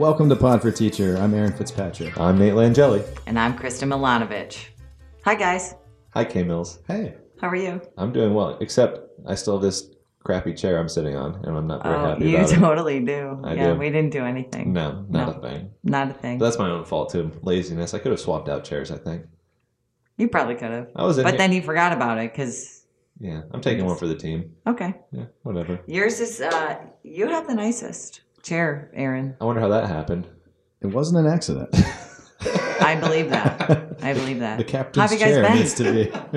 Welcome to Pod for Teacher. I'm Aaron Fitzpatrick. I'm Nate Langeli. And I'm Kristen Milanovich. Hi, guys. Hi, K Mills. Hey. How are you? I'm doing well, except I still have this crappy chair I'm sitting on, and I'm not very oh, happy you about totally do. I yeah, do. we didn't do anything. No, not No. a thing. Not a thing. But that's my own fault too. Laziness. I could have swapped out chairs. I think you probably could have. I was in. But here- then you forgot about it because, yeah, I'm taking one for the team. okay. Yeah, whatever. Yours is, uh, you have the nicest chair, Aaron. I wonder how that happened. It wasn't an accident. I believe that. I believe that. the that. captain's How have you guys chair been? needs to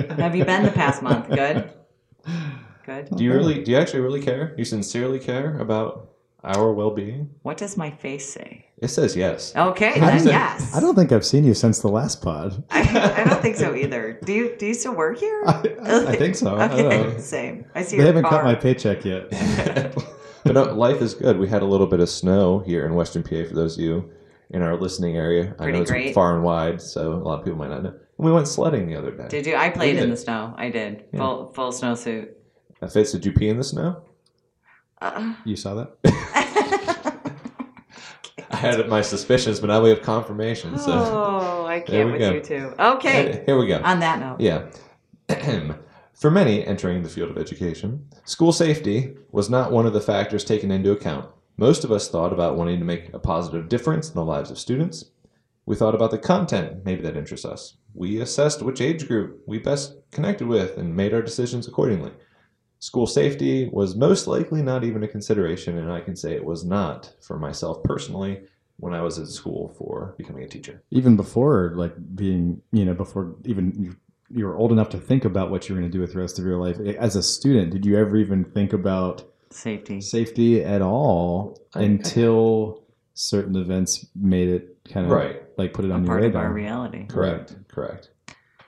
be. Have you been the past month? Good? Good. Do you really? Do you actually really care? You sincerely care about our well-being? What does my face say? It says yes. Okay, I then don't- yes. I don't think I've seen you since the last pod. I, I don't think so either. Do you, do you still work here? I, I think so. I don't Okay, know. same. I see They your haven't cut my paycheck yet. But no, life is good. We had a little bit of snow here in Western PA for those of you in our listening area. I know it's great. far and wide, so a lot of people might not know. We went sledding the other day. Did you? I played in the snow. I did. Yeah. Full full snowsuit. Uh, Fitz, did you pee in the snow? Uh, You saw that? I had my suspicions, but now we have confirmation. So oh, I can't with go. you two. Okay. here we go. On that note, Yeah. For many entering the field of education, school safety was not one of the factors taken into account. Most of us thought about wanting to make a positive difference in the lives of students. We thought about the content, maybe that interests us. We assessed which age group we best connected with and made our decisions accordingly. School safety was most likely not even a consideration, and I can say it was not for myself personally when I was at school for becoming a teacher. Even before, like being, you know, before even you were old enough to think about what you were going to do with the rest of your life. As a student, did you ever even think about safety. safety at all I- until certain events made it kind of Right. like put it A on your part of radar? our reality. Correct. Correct.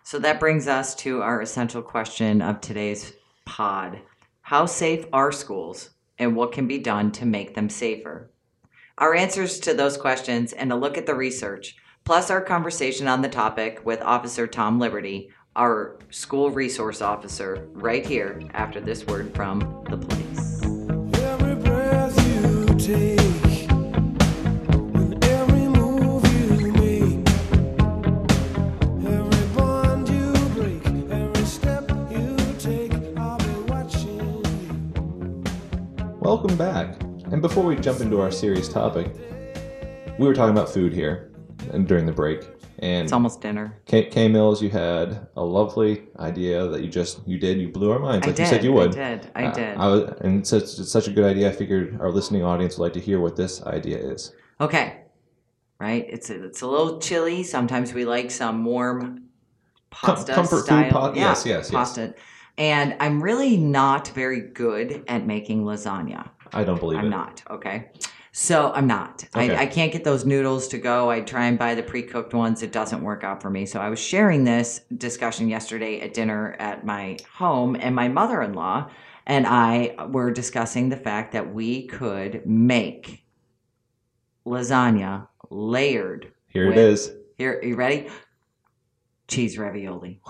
So that brings us to our essential question of today's pod. How safe are schools and what can be done to make them safer? Our answers to those questions and a look at the research, plus our conversation on the topic with Officer Tom Liberty, our school resource officer, right here after this word from the police. Every breath you take, and every move you make, every bond you break, every step you take, I'll be watching you. Welcome back. And before we jump into our serious topic, we were talking about food here and during the break. And It's almost dinner. K, K Mills, you had a lovely idea that you just you did. You blew our minds, I like did. you said you would. I did. I Uh, did. I was, and it's such, it's such a good idea. I figured our listening audience would like to hear what this idea is. Okay. Right? It's a, it's a little chilly. Sometimes we like some warm Com- pasta comfort food style. pa- yeah, yes, yes, yes. pasta. And I'm really not very good at making lasagna. I don't believe it. I'm not. Okay. So I'm not. Okay. I, I can't get those noodles to go. I try and buy the pre-cooked ones. It doesn't work out for me. So I was sharing this discussion yesterday at dinner at my home, and my mother-in-law and I were discussing the fact that we could make lasagna layered. Here with- it is. Here, are you ready? Cheese ravioli.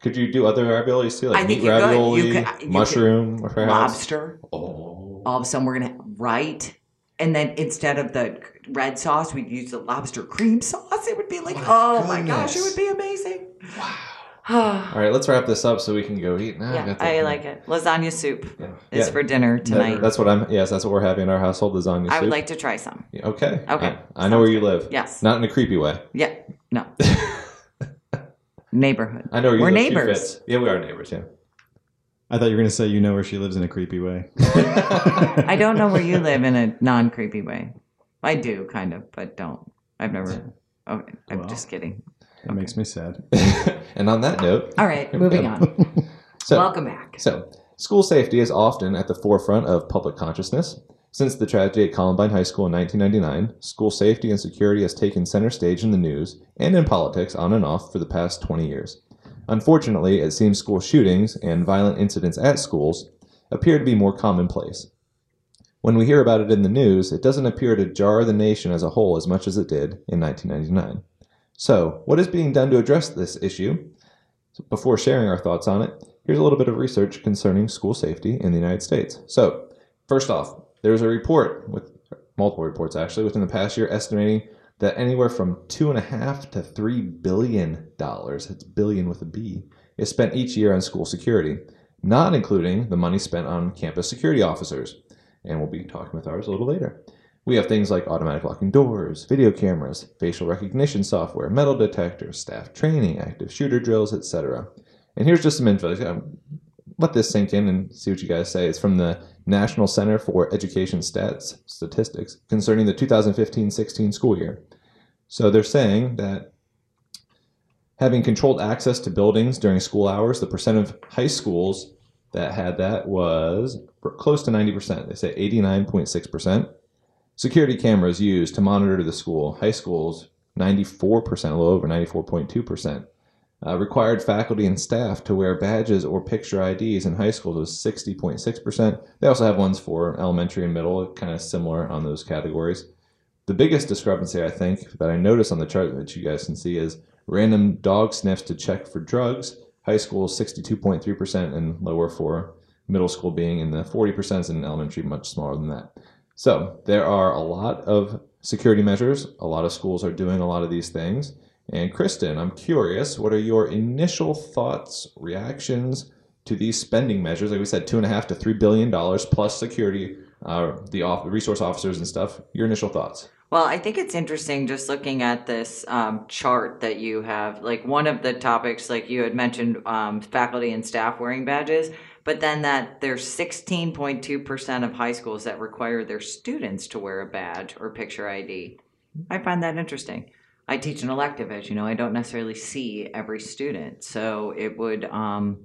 Could you do other raviolis too, like meat could. Ravioli, could- could- mushroom, or perhaps? Lobster. Oh, all of a sudden we're gonna right and then instead of the red sauce we'd use the lobster cream sauce it would be like oh my gosh it would be amazing wow. All right, let's wrap this up so we can go eat. Now I, i like it lasagna soup Yeah. is Yeah. for dinner That- tonight that's what I'm. Yes, that's what we're having in our household. Lasagna. i would like to try some Okay. Okay. I, I know where you live. yes Not in a creepy way. yeah no neighborhood I know where you We're live. neighbors. Yeah, we are neighbors. Yeah. I thought you were going to say you know where she lives in a creepy way. i don't know where you live in a non-creepy way i do kind of but don't i've never okay oh, i'm Well. just kidding It makes me sad. and on that note, all right moving on so welcome back so school safety is often at the forefront of public consciousness. Since the tragedy at Columbine High School in 1999, school safety and security has taken center stage in the news and in politics on and off for the past 20 years. Unfortunately, it seems school shootings and violent incidents at schools appear to be more commonplace. When we hear about it in the news, it doesn't appear to jar the nation as a whole as much as it did in 1999. So, what is being done to address this issue? Before sharing our thoughts on it, here's a little bit of research concerning school safety in the United States. So, first off, there's a report with multiple reports actually, within the past year, estimating that anywhere from two and a half to three billion dollars, it's billion with a B, is spent each year on school security, not including the money spent on campus security officers. And we'll be talking with ours a little later. We have things like automatic locking doors, video cameras, facial recognition software, metal detectors, staff training, active shooter drills, etc. And here's just some info. Let this sink in and see what you guys say. It's from the National Center for Education Stats Statistics concerning the 2015-16 school year. So they're saying that having controlled access to buildings during school hours, the percent of high schools that had that was close to 90%. They say 89.6%. Security cameras used to monitor the school, high schools, 94%, a little over 94.2%. Uh, required faculty and staff to wear badges or picture IDs in high schools was 60.6%. They also have ones for elementary and middle, kind of similar on those categories. The biggest discrepancy, I think, that I notice on the chart that you guys can see is random dog sniffs to check for drugs. High school 62.3% and lower for middle school being in the 40% and elementary much smaller than that. So there are a lot of security measures. A lot of schools are doing a lot of these things. And Kristen, I'm curious, what are your initial thoughts, reactions to these spending measures? Like we said, two and a half to three billion dollars plus security, uh, the off- resource officers and stuff. Your initial thoughts? Well, I think it's interesting just looking at this um, chart that you have. Like one of the topics, like you had mentioned, um, faculty and staff wearing badges, but then that there's 16.2% of high schools that require their students to wear a badge or picture ID. I find that interesting. I teach an elective, as you know. I don't necessarily see every student, so it would um,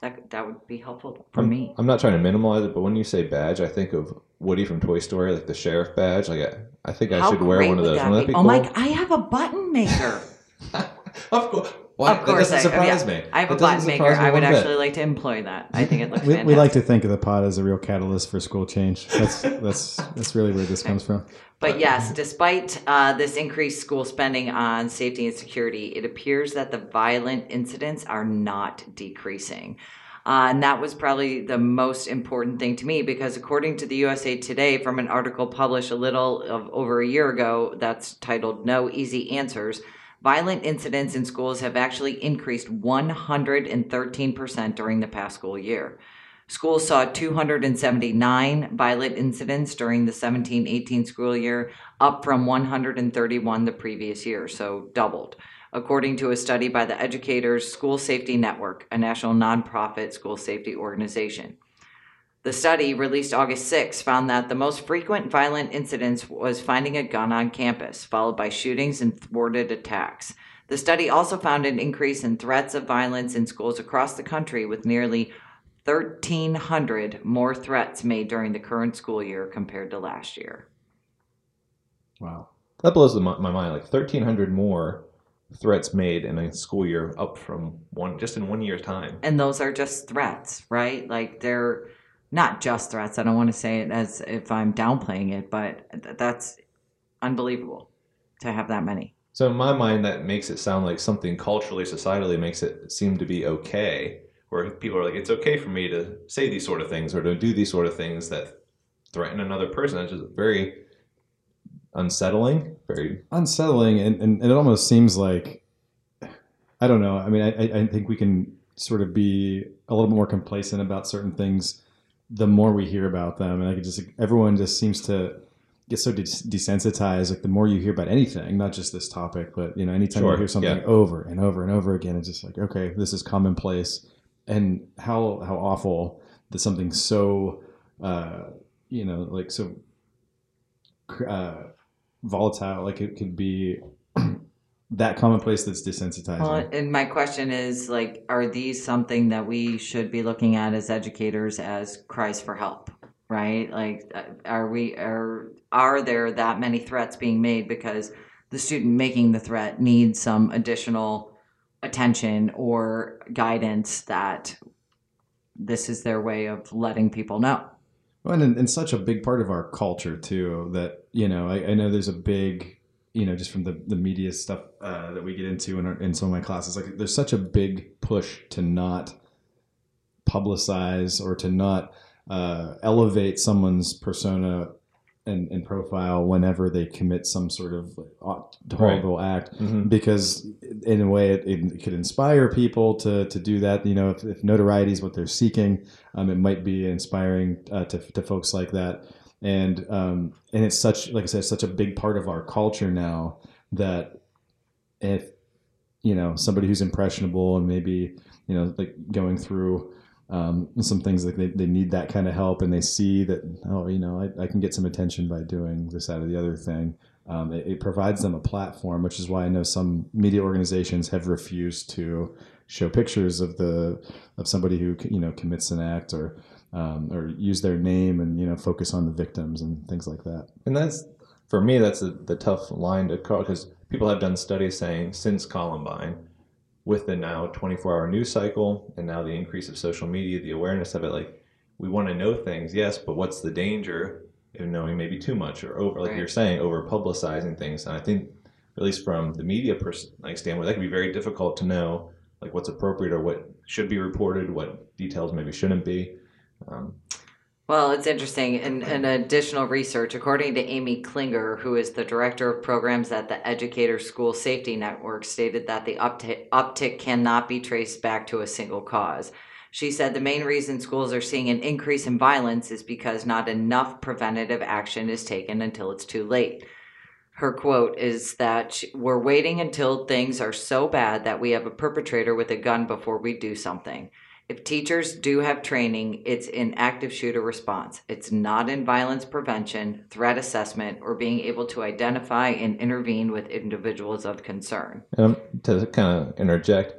that that would be helpful for I'm, me. I'm not trying to minimize it, but when you say badge, I think of Woody from Toy Story, like the sheriff badge. Like I, I think I How should wear great one of would those. that Wouldn't that be? be Oh cool? my! I have a button maker. of course. Why? Of course, that doesn't I, surprise yeah, me. I have a That doesn't button maker. surprise me I would one bit. actually like to employ that. I think it looks We, fantastic. we like to think of the pod as a real catalyst for school change. That's that's that's really where this comes from. But yes, despite uh, this increased school spending on safety and security, it appears that the violent incidents are not decreasing. Uh, and that was probably the most important thing to me because, according to the USA Today, from an article published a little of over a year ago that's titled No Easy Answers, violent incidents in schools have actually increased 113% during the past school year. Schools saw 279 violent incidents during the 17 18 school year, up from 131 the previous year, so doubled. According to a study by the Educators School Safety Network, a national nonprofit school safety organization. The study, released August 6, found that the most frequent violent incidents was finding a gun on campus, followed by shootings and thwarted attacks. The study also found an increase in threats of violence in schools across the country, with nearly 1,300 more threats made during the current school year compared to last year. Wow. That blows my mind. Like 1,300 more threats made in a school year, up from one just in one year's time. And those are just threats, right? Like they're not just threats. I don't want to say it as if I'm downplaying it, but th- that's unbelievable to have that many. So in my mind, that makes it sound like something culturally, societally makes it seem to be okay. Where people are like, it's okay for me to say these sort of things or to do these sort of things that threaten another person. It's just very unsettling. Very unsettling and, and, and it almost seems like i don't know i mean I, I think we can sort of be a little bit more complacent about certain things the more we hear about them and i could just everyone just seems to get so desensitized like the more you hear about anything not just this topic but you know anytime Sure, you hear something yeah. over and over and over again it's just like okay this is commonplace and how how awful that something so uh you know like so uh volatile like it could be that commonplace that's desensitizing Well, and my question is like, are these something that we should be looking at as educators as cries for help? Right? Like, uh, are we are are there that many threats being made because the student making the threat needs some additional attention or guidance that this is their way of letting people know? Well, and, and such a big part of our culture too that you know I, I know there's a big you know just from the, the media stuff uh, that we get into in, our, in some of my classes like there's such a big push to not publicize or to not uh, elevate someone's persona and, and profile whenever they commit some sort of horrible act. Mhm. because in a way it, it could inspire people to, to do that. You know if, if notoriety is what they're seeking um, it might be inspiring uh, to, to folks like that. And um, and it's such like i said such a big part of our culture now that if you know somebody who's impressionable and maybe you know like going through um, some things like they, they need that kind of help and they see that oh you know I, I can get some attention by doing this out of the other thing um, it, it provides them a platform which is why i know some media organizations have refused to show pictures of the of somebody who you know commits an act or um, or use their name and you know focus on the victims and things like that And that's for me. That's the the tough line to call because people have done studies saying since Columbine, with the now 24 hour news cycle and now the increase of social media, the awareness of it, like we want to know things, yes, but what's the danger of knowing maybe too much or over, like Right. you're saying, over publicizing things? And I think, at least from the media pers- like standpoint, that can be very difficult to know like what's appropriate or what should be reported, what details maybe shouldn't be. Um, Well, it's interesting. In, in additional research, according to Amy Klinger, who is the director of programs at the Educator School Safety Network, stated that the uptick, uptick cannot be traced back to a single cause. She said the main reason schools are seeing an increase in violence is because not enough preventative action is taken until it's too late. Her quote is that we're waiting until things are so bad that we have a perpetrator with a gun before we do something. If teachers do have training, it's in active shooter response. It's not in violence prevention, threat assessment, or being able to identify and intervene with individuals of concern. And to kind of interject,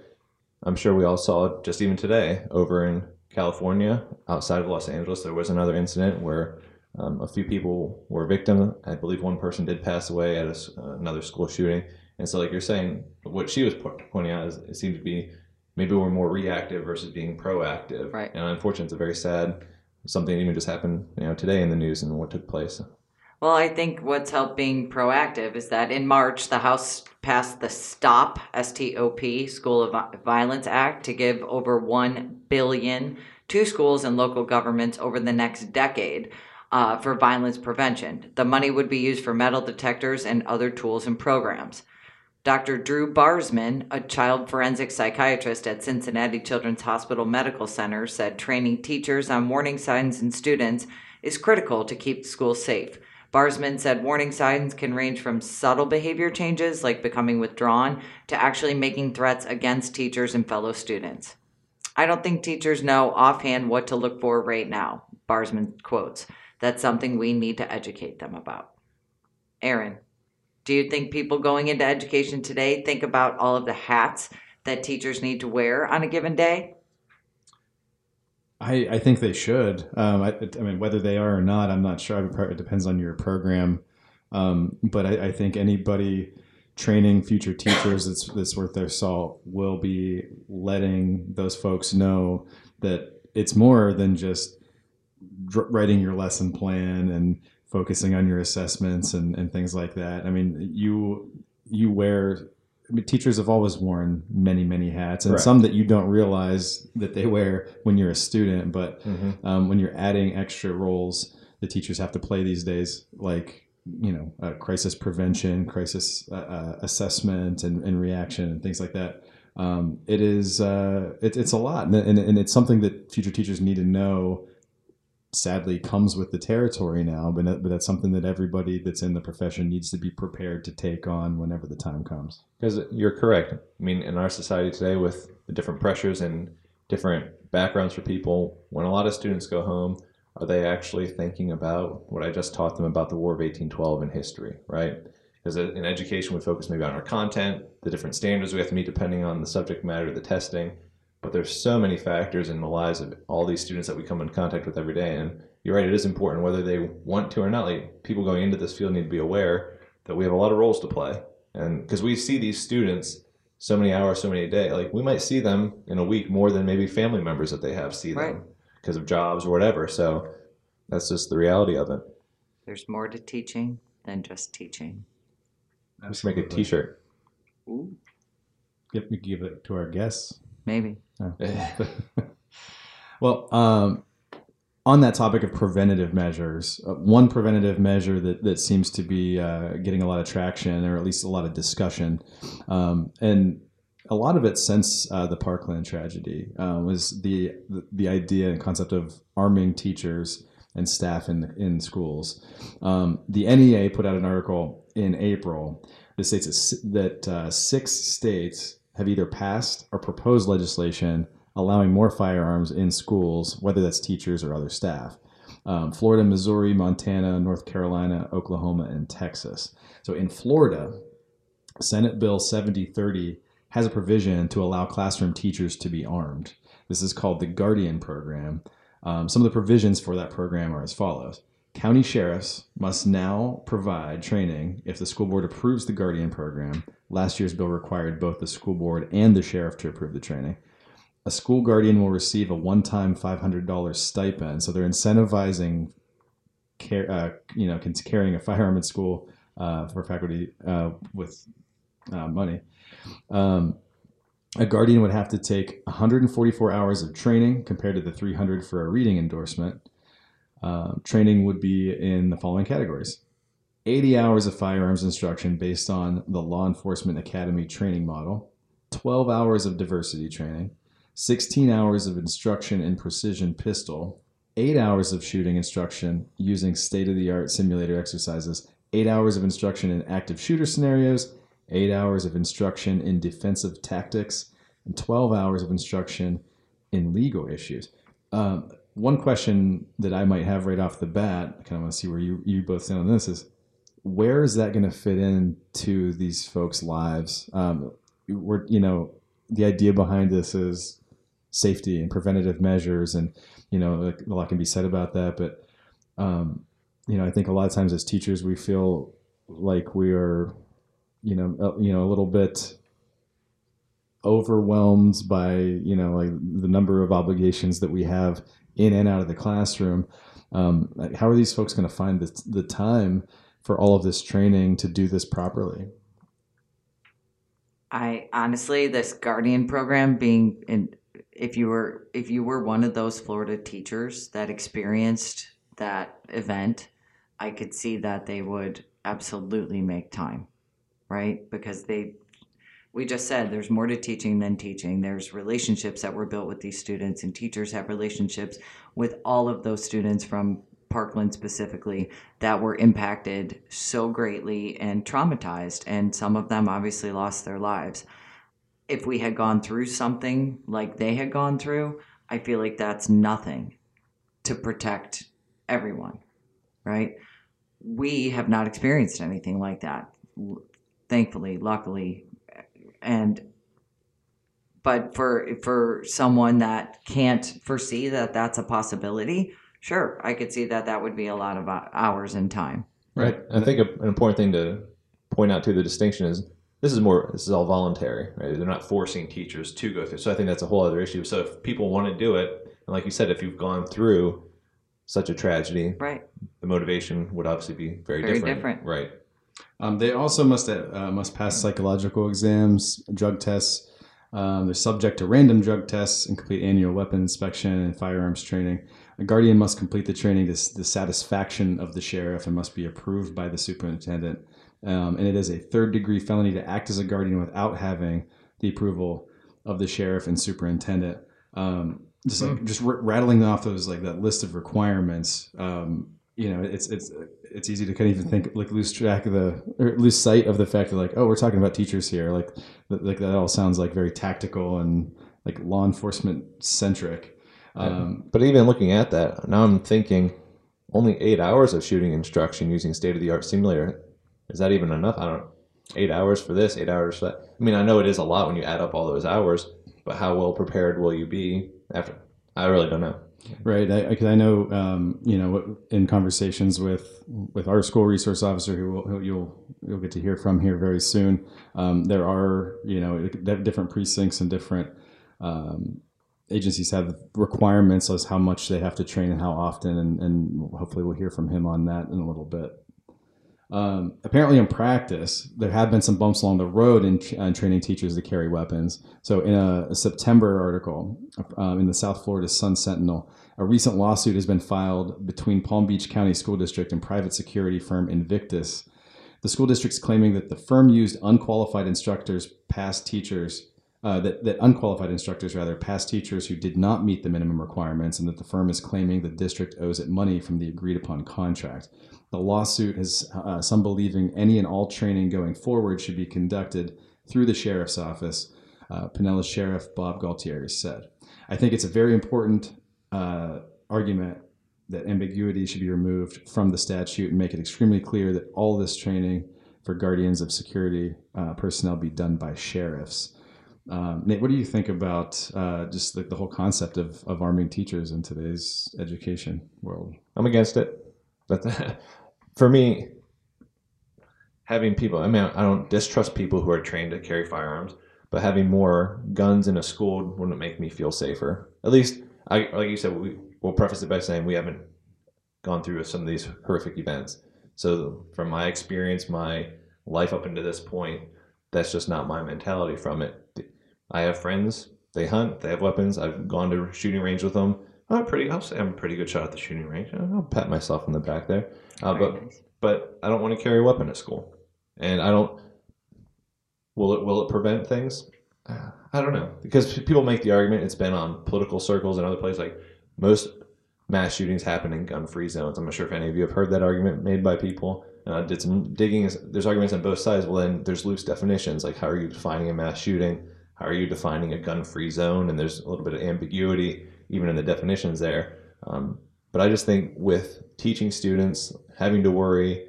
I'm sure we all saw just even today over in California, outside of Los Angeles. There was another incident where um, a few people were victim. I believe one person did pass away at a s another school shooting. And so, like you're saying, what she was pointing out is it seemed to be maybe we're more reactive versus being proactive. Right. And unfortunately, it's a very sad something that even just happened, you know, today in the news and what took place. Well, I think what's helped being proactive is that in March, the House passed the STOP, S T O P, School of Violence Act to give over 1 billion to schools and local governments over the next decade uh, for violence prevention. The money would be used for metal detectors and other tools and programs. Dr. Drew Barzman, a child forensic psychiatrist at Cincinnati Children's Hospital Medical Center, said training teachers on warning signs in students is critical to keep schools safe. Barzman said warning signs can range from subtle behavior changes like becoming withdrawn to actually making threats against teachers and fellow students. I don't think teachers know offhand what to look for right now, Barzman quotes. That's something we need to educate them about. Aaron, do you think people going into education today think about all of the hats that teachers need to wear on a given day? I, I think they should. Um, I, I mean, whether they are or not, I'm not sure. It depends on your program. Um, but I, I think anybody training future teachers that's, that's worth their salt will be letting those folks know that it's more than just writing your lesson plan and focusing on your assessments and, and things like that. I mean, you you wear I mean, teachers have always worn many, many hats, and Correct. some that you don't realize that they wear when you're a student. But um, when you're adding extra roles, the teachers have to play these days, like you know, uh, crisis prevention, crisis uh, uh, assessment, and, and reaction, and things like that. Um, it is uh, it, it's a lot, and, and, and it's something that future teachers need to know. Sadly, comes with the territory now, but but that's something that everybody that's in the profession needs to be prepared to take on whenever the time comes. Because you're correct. I mean, in our society today, with the different pressures and different backgrounds for people, when a lot of students go home, are they actually thinking about what I just taught them about the War of 1812 and history, right? Because in education, we focus maybe on our content, the different standards we have to meet depending on the subject matter, the testing. But there's so many factors in the lives of all these students that we come in contact with every day. And you're right, it is important whether they want to or not. Like people going into this field need to be aware that we have a lot of roles to play. And because we see these students so many hours, so many a day, like we might see them in a week more than maybe family members that they have see Right. them because of jobs or whatever. So that's just the reality of it. There's more to teaching than just teaching. We should make a T-shirt. Ooh, Give, we give it to our guests. maybe. well, um, on that topic of preventative measures, uh, one preventative measure that, that seems to be uh, getting a lot of traction, or at least a lot of discussion, um, and a lot of it since uh, the Parkland tragedy uh, was the, the the idea and concept of arming teachers and staff in in schools. Um, the NEA put out an article in April that states that that uh, six states have either passed or proposed legislation allowing more firearms in schools, whether that's teachers or other staff. Um, Florida, Missouri, Montana, North Carolina, Oklahoma, and Texas. So in Florida, Senate Bill 7030 has a provision to allow classroom teachers to be armed. This is called the Guardian Program. Um, some of the provisions for that program are as follows County sheriffs must now provide training if the school board approves the Guardian Program. Last year's bill required both the school board and the sheriff to approve the training. A school guardian will receive a one time $500 stipend. So they're incentivizing care, uh, you know, carrying a firearm at school uh, for faculty uh, with uh, money. Um, a guardian would have to take 144 hours of training compared to the 300 for a reading endorsement. Uh, training would be in the following categories. 80 hours of firearms instruction based on the Law Enforcement Academy training model, 12 hours of diversity training, 16 hours of instruction in precision pistol, 8 hours of shooting instruction using state of the art simulator exercises, 8 hours of instruction in active shooter scenarios, eight hours of instruction in defensive tactics, and 12 hours of instruction in legal issues. Um, one question that I might have right off the bat, I kind of want to see where you, you both stand on this, is where is that going to fit into these folks' lives? Um, we're, you know, the idea behind this is safety and preventative measures, and you know, a lot can be said about that. But um, you know, I think a lot of times as teachers, we feel like we are you know, uh, you know, a little bit overwhelmed by you know like the number of obligations that we have in and out of the classroom. Um, how are these folks going to find the, the time for all of this training to do this properly? I honestly, this guardian program being in, if you were if you were one of those Florida teachers that experienced that event, I could see that they would absolutely make time, right? Because they, we just said there's more to teaching than teaching. There's relationships that were built with these students, and teachers have relationships with all of those students from Parkland specifically that were impacted so greatly and traumatized, and some of them obviously lost their lives. If we had gone through something like they had gone through, I feel like that's nothing to protect everyone, right? We have not experienced anything like that, thankfully, luckily, and but for for someone that can't foresee that that's a possibility, sure, I could see that that would be a lot of uh, hours and time. Right. I think an important thing to point out too the distinction is this is more this is all voluntary, right? They're not forcing teachers to go through. So I think that's a whole other issue. So if people want to do it, and like you said, if you've gone through such a tragedy, Right. the motivation would obviously be very, Very different. different. Right. Um, they also must uh, must pass psychological exams, drug tests. Um, they're subject to random drug tests and complete annual weapon inspection and firearms training. A guardian must complete the training to the satisfaction of the sheriff and must be approved by the superintendent. Um, and it is a third degree felony to act as a guardian without having the approval of the sheriff and superintendent. Um, just like just r- rattling off those like that list of requirements. Um, you know, it's it's it's easy to kind of even think like lose track of the or lose sight of the fact that like oh we're talking about teachers here like like that all sounds like very tactical and like law enforcement centric. Um, But even looking at that, now I'm thinking only eight hours of shooting instruction using state of the art simulator. Is that even enough? I don't eight hours for this, eight hours for that. I mean, I know it is a lot when you add up all those hours, but how well prepared will you be after? I really don't know. Right, I, 'cause I know, um, you know, in conversations with with our school resource officer, who, will, who you'll you'll get to hear from here very soon. Um, there are, you know, different precincts and different um, agencies have requirements as how much they have to train and how often, and, and hopefully we'll hear from him on that in a little bit. Um, apparently, in practice, there have been some bumps along the road in, in training teachers to carry weapons. So, in a, a September article um, in the South Florida Sun Sentinel, a recent lawsuit has been filed between Palm Beach County School District and private security firm Invictus. The school district's claiming that the firm used unqualified instructors, past teachers, uh, that, that unqualified instructors, rather, past teachers who did not meet the minimum requirements, and that the firm is claiming the district owes it money from the agreed upon contract. The lawsuit has uh, some believing any and all training going forward should be conducted through the sheriff's office. Uh, Pinellas Sheriff Bob Gualtieri said. I think it's a very important uh, argument that ambiguity should be removed from the statute and make it extremely clear that all this training for guardians of security uh, personnel be done by sheriffs. Um, Nate, what do you think about uh, just like the whole concept of, of arming teachers in today's education world? I'm against it. But for me, having people, I mean, I don't distrust people who are trained to carry firearms, but having more guns in a school wouldn't make me feel safer. At least, I, like you said, we, we'll preface it by saying we haven't gone through some of these horrific events. So, from my experience, my life up into this point, that's just not my mentality from it. I have friends, they hunt, they have weapons. I've gone to shooting range with them. I'm pretty. I'll say I'm a pretty good shot at the shooting range. I'll pat myself on the back there. Uh, but nice. but I don't want to carry a weapon at school, and I don't. Will it will it prevent things? Uh, I don't know because people make the argument. It's been on political circles and other places. Like most mass shootings happen in gun-free zones. I'm not sure if any of you have heard that argument made by people. Uh, did some digging. There's arguments on both sides. Well, then there's loose definitions. Like how are you defining a mass shooting? How are you defining a gun-free zone? And there's a little bit of ambiguity even in the definitions there. Um, but I just think with teaching students having to worry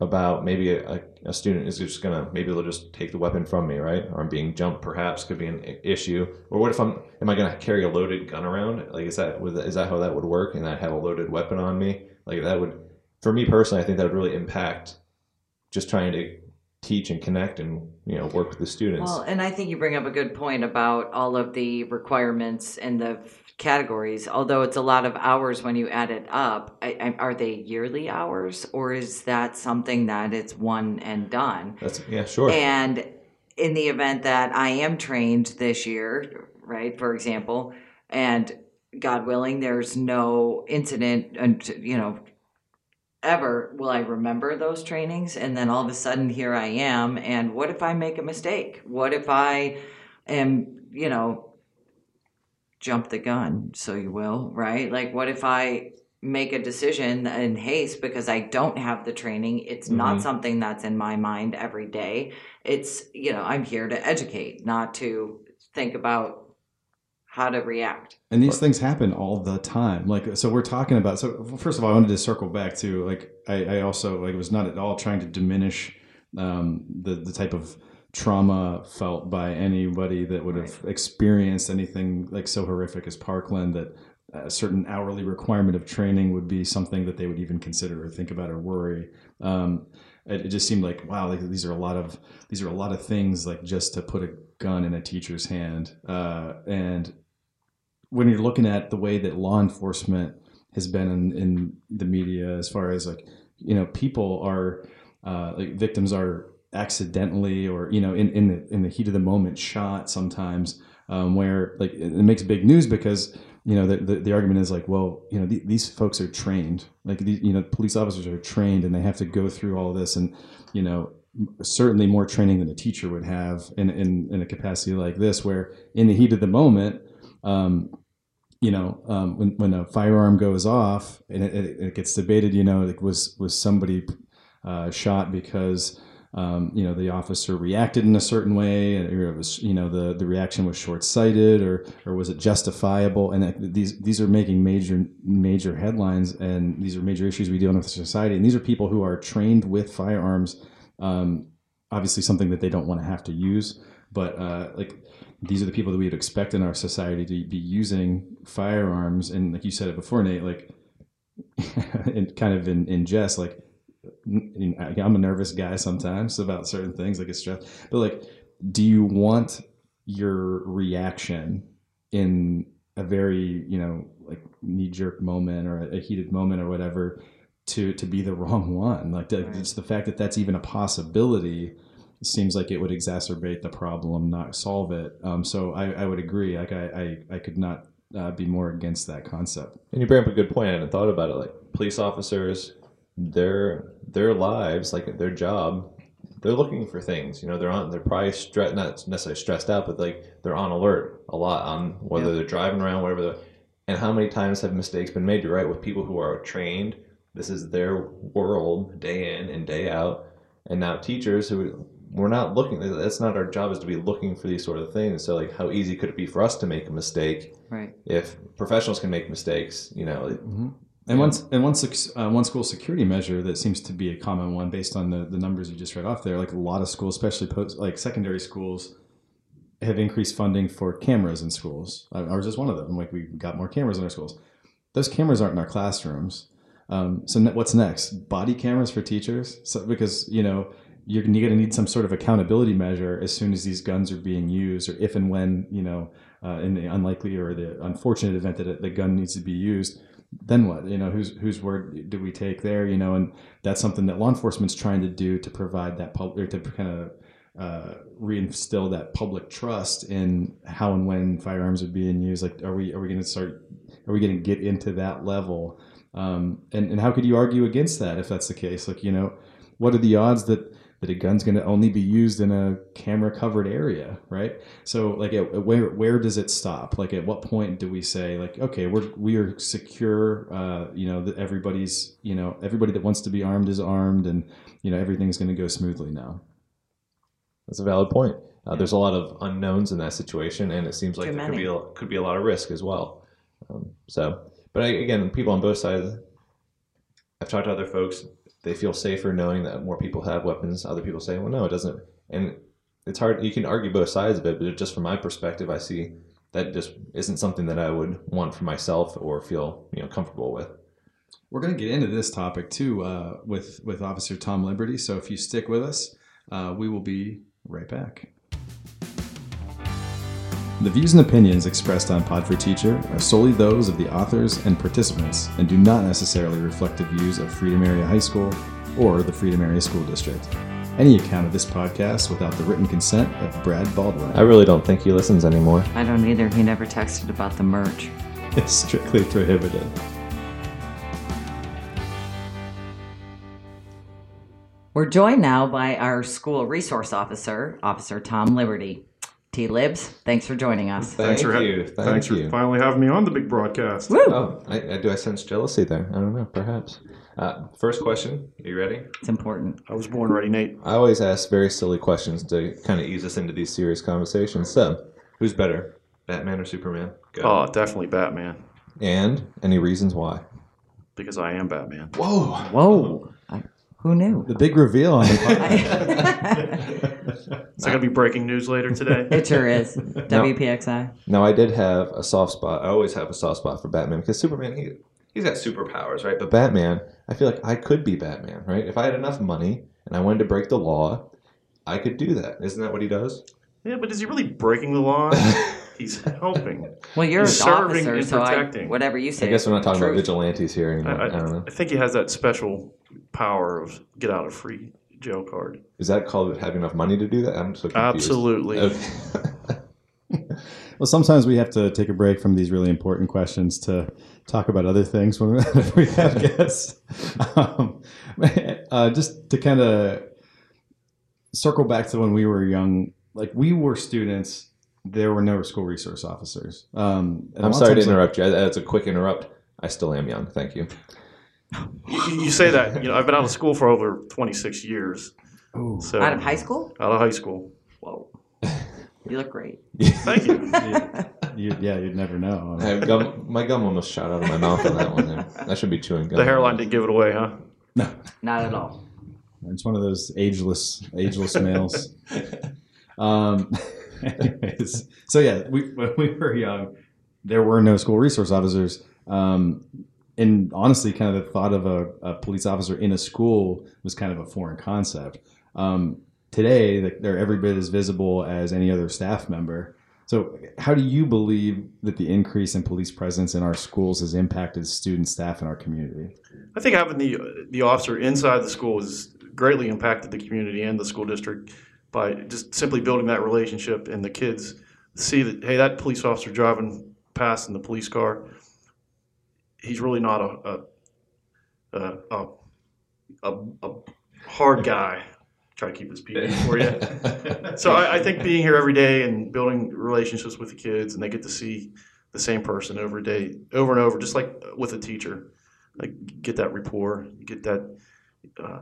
about maybe a, a student is just gonna maybe they'll just take the weapon from me, right? Or I'm being jumped, perhaps could be an issue. Or what if I'm am I gonna carry a loaded gun around? Like is that is that how that would work? And I have a loaded weapon on me? Like that would, for me personally, I think that would really impact just trying to teach and connect and you know work with the students. Well, and I think you bring up a good point about all of the requirements and the categories. Although it's a lot of hours when you add it up, I, I, are they yearly hours or is that something that it's one and done? That's yeah, sure. And in the event that I am trained this year, right, for example, and God willing, there's no incident, and you know, ever will I remember those trainings, and then all of a sudden here I am, and what if I make a mistake? What if I am, you know, jump the gun, so you will, right? Like, what if I make a decision in haste because I don't have the training? It's not Mhm. something that's in my mind every day. It's, you know, I'm here to educate, not to think about how to react. And these things happen all the time. Like, so we're talking about. So first of all, I wanted to circle back to like I, I also like was not at all trying to diminish um, the the type of trauma felt by anybody that would have experienced anything like so horrific as Parkland. That a certain hourly requirement of training would be something that they would even consider or think about or worry. Um, it, it just seemed like wow, like these are a lot of these are a lot of things like just to put a gun in a teacher's hand uh, and when you're looking at the way that law enforcement has been in, in the media as far as like you know people are uh, like victims are accidentally or you know in, in the in the heat of the moment shot sometimes um, where like it, makes big news because you know the, the, the argument is like well you know the, these folks are trained. Like you know police officers are trained and they have to go through all this and you know certainly more training than a teacher would have in, in, in a capacity like this where in the heat of the moment um, you know, um, when, when a firearm goes off and it, it, it gets debated, you know, like was was somebody uh, shot because um, you know the officer reacted in a certain way, and it was you know the the reaction was short sighted, or or was it justifiable? And these these are making major major headlines, and these are major issues we deal with in society. And these are people who are trained with firearms. Um, obviously, something that they don't want to have to use, but uh, like these are the people that we would expect in our society to be using firearms and like you said it before nate like and kind of in, in jest like i'm a nervous guy sometimes about certain things like it's stress but like do you want your reaction in a very you know like knee-jerk moment or a heated moment or whatever to to be the wrong one. Like the, Right. just the fact that that's even a possibility seems like it would exacerbate the problem, not solve it. Um, so I, I would agree. Like I, I, I could not uh, be more against that concept. And you bring up a good point. I hadn't thought about it. Like police officers, their their lives, like their job, they're looking for things. You know, they're on. They're probably stressed, not necessarily stressed out, but like they're on alert a lot on whether Yeah. they're driving around, whatever. They're, and how many times have mistakes been made? You're right with people who are trained. This is their world, day in and day out. And now teachers who we're not looking. That's not our job. Is to be looking for these sort of things. So like, how easy could it be for us to make a mistake? Right. if professionals can make mistakes, you know, it- And once and one uh, one school security measure that seems to be a common one based on the, the numbers you just read off there. Like a lot of schools, especially post like secondary schools, have increased funding for cameras in schools. Uh, Ours is one of them. Like we got more cameras in our schools. Those cameras aren't in our classrooms. Um, so ne- what's next? Body cameras for teachers? So because you know you're, going to need some sort of accountability measure as soon as these guns are being used, or if and when you know uh, in the unlikely or the unfortunate event that the gun needs to be used. Then what? You know, whose whose word do we take there? You know, and that's something that law enforcement's trying to do to provide that public or to kind of uh, reinstill that public trust in how and when firearms are being used. Like, are we are we going to start? Are we going to get into that level? Um, and and how could you argue against that if that's the case? Like, you know, what are the odds that that a gun's going to only be used in a camera covered area, right? So, like, at, at where where does it stop? Like, at what point do we say, like, okay, we're we are secure? Uh, you know, that everybody's you know everybody that wants to be armed is armed, and you know everything's going to go smoothly now. that's a valid point. Uh, there's a lot of unknowns in that situation, and it seems like Too there could be a, could be a lot of risk as well. Um, so, but I, again, people on both sides. I've talked to other folks; they feel safer knowing that more people have weapons. Other people say, "Well, no, it doesn't." And it's hard. You can argue both sides of it, but just from my perspective, I see that just isn't something that I would want for myself or feel you know comfortable with. We're going to get into this topic too uh, with with Officer Tom Liberty. So if you stick with us, uh, we will be right back. The views and opinions expressed on Pod for Teacher are solely those of the authors and participants and do not necessarily reflect the views of Freedom Area High School or the Freedom Area School District. Any account of this podcast without the written consent of Brad Baldwin I really don't think he listens anymore. I don't either. He never texted about the merch. It's strictly prohibited. We're joined now by our school resource officer, Officer Tom Liberty. T Libs, thanks for joining us. Thank for ha- you. Thank Thanks you. for finally having me on the big broadcast. Woo! Oh, I, I, do I sense jealousy there? I don't know. Perhaps. Uh, first question. Are you ready? It's important. I was born ready, Nate. I always ask very silly questions to kind of ease us into these serious conversations. So, who's better, Batman or Superman? Go. Oh, definitely Batman. And any reasons why? Because I am Batman. Whoa. Whoa! I, who knew? The big reveal on the podcast. Is that going to be breaking news later today? It sure is. WPXI. Now, I did have a soft spot. I always have a soft spot for Batman because Superman, he, he's got superpowers, right? But Batman, I feel like I could be Batman, right? If I had enough money and I wanted to break the law, I could do that. Isn't that what he does? yeah, but is he really breaking the law? He's helping. Well, you're He's serving officer, and so I, protecting. whatever you say. I guess we're not talking the about vigilantes here I, anymore. I, don't know. I think he has that special power of get out of free jail card. Is that called having enough money to do that? I'm so confused. Absolutely. Okay. Well, sometimes we have to take a break from these really important questions to talk about other things when we have guests. Um, uh, just to kind of circle back to when we were young, like we were students, there were no school resource officers. Um, and a I'm sorry to times, like, interrupt you. That's a quick interrupt. I still am young. Thank you. You, you say that. You know, I've been out of school for over 26 years. Ooh. So Out of high school? out of high school. Whoa. You look great. Thank you. You, yeah, you'd never know. I have gum, my gum almost shot out of my mouth on that one. There. I should be chewing gum. The hairline didn't give it away, huh? No. Not at all. It's one of those ageless, ageless males. Um, anyways, so yeah, we, when we were young, there were no school resource officers. Um, and honestly, kind of the thought of a, a police officer in a school was kind of a foreign concept. Um, today, they're every bit as visible as any other staff member. So, how do you believe that the increase in police presence in our schools has impacted student staff in our community? I think having the the officer inside the school has greatly impacted the community and the school district by just simply building that relationship and the kids see that hey that police officer driving past in the police car he's really not a a a, a, a hard guy. Try to keep his PG for you. So I, I think being here every day and building relationships with the kids and they get to see the same person over a day over and over just like with a teacher like get that rapport get that uh,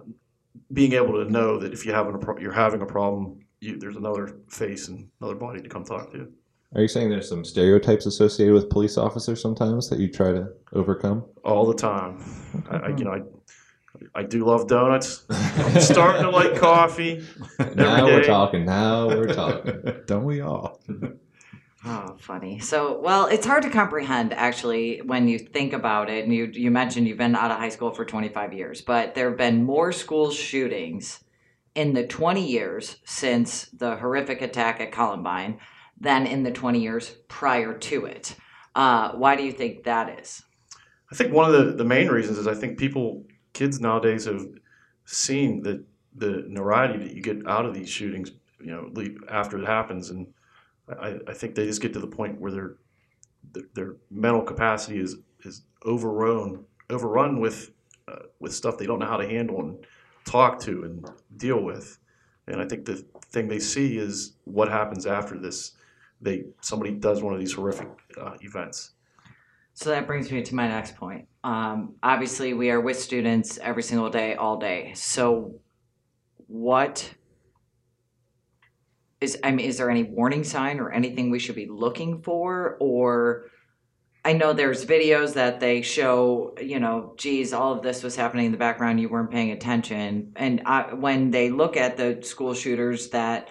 being able to know that if you have a pro- you're having a problem you, there's another face and another body to come talk to Are you saying there's some stereotypes associated with police officers sometimes that you try to overcome? all the time I, I you know I I do love donuts. I'm starting to like coffee. now we're talking. Now we're talking. Don't we all? Oh, funny. So, well, it's hard to comprehend actually when you think about it. And you you mentioned you've been out of high school for 25 years, but there have been more school shootings in the 20 years since the horrific attack at Columbine than in the 20 years prior to it. Uh, why do you think that is? I think one of the, the main reasons is I think people, kids nowadays have seen the the notoriety that you get out of these shootings, you know, after it happens, and I, I think they just get to the point where their their, mental capacity is is overrun overrun with uh, with stuff they don't know how to handle and talk to and deal with, and I think the thing they see is what happens after this. They somebody does one of these horrific uh, events. So that brings me to my next point. Um, obviously, we are with students every single day, all day. So, what is, I mean, is there any warning sign or anything we should be looking for? Or I know there's videos that they show, you know, geez, all of this was happening in the background, you weren't paying attention. And I, when they look at the school shooters that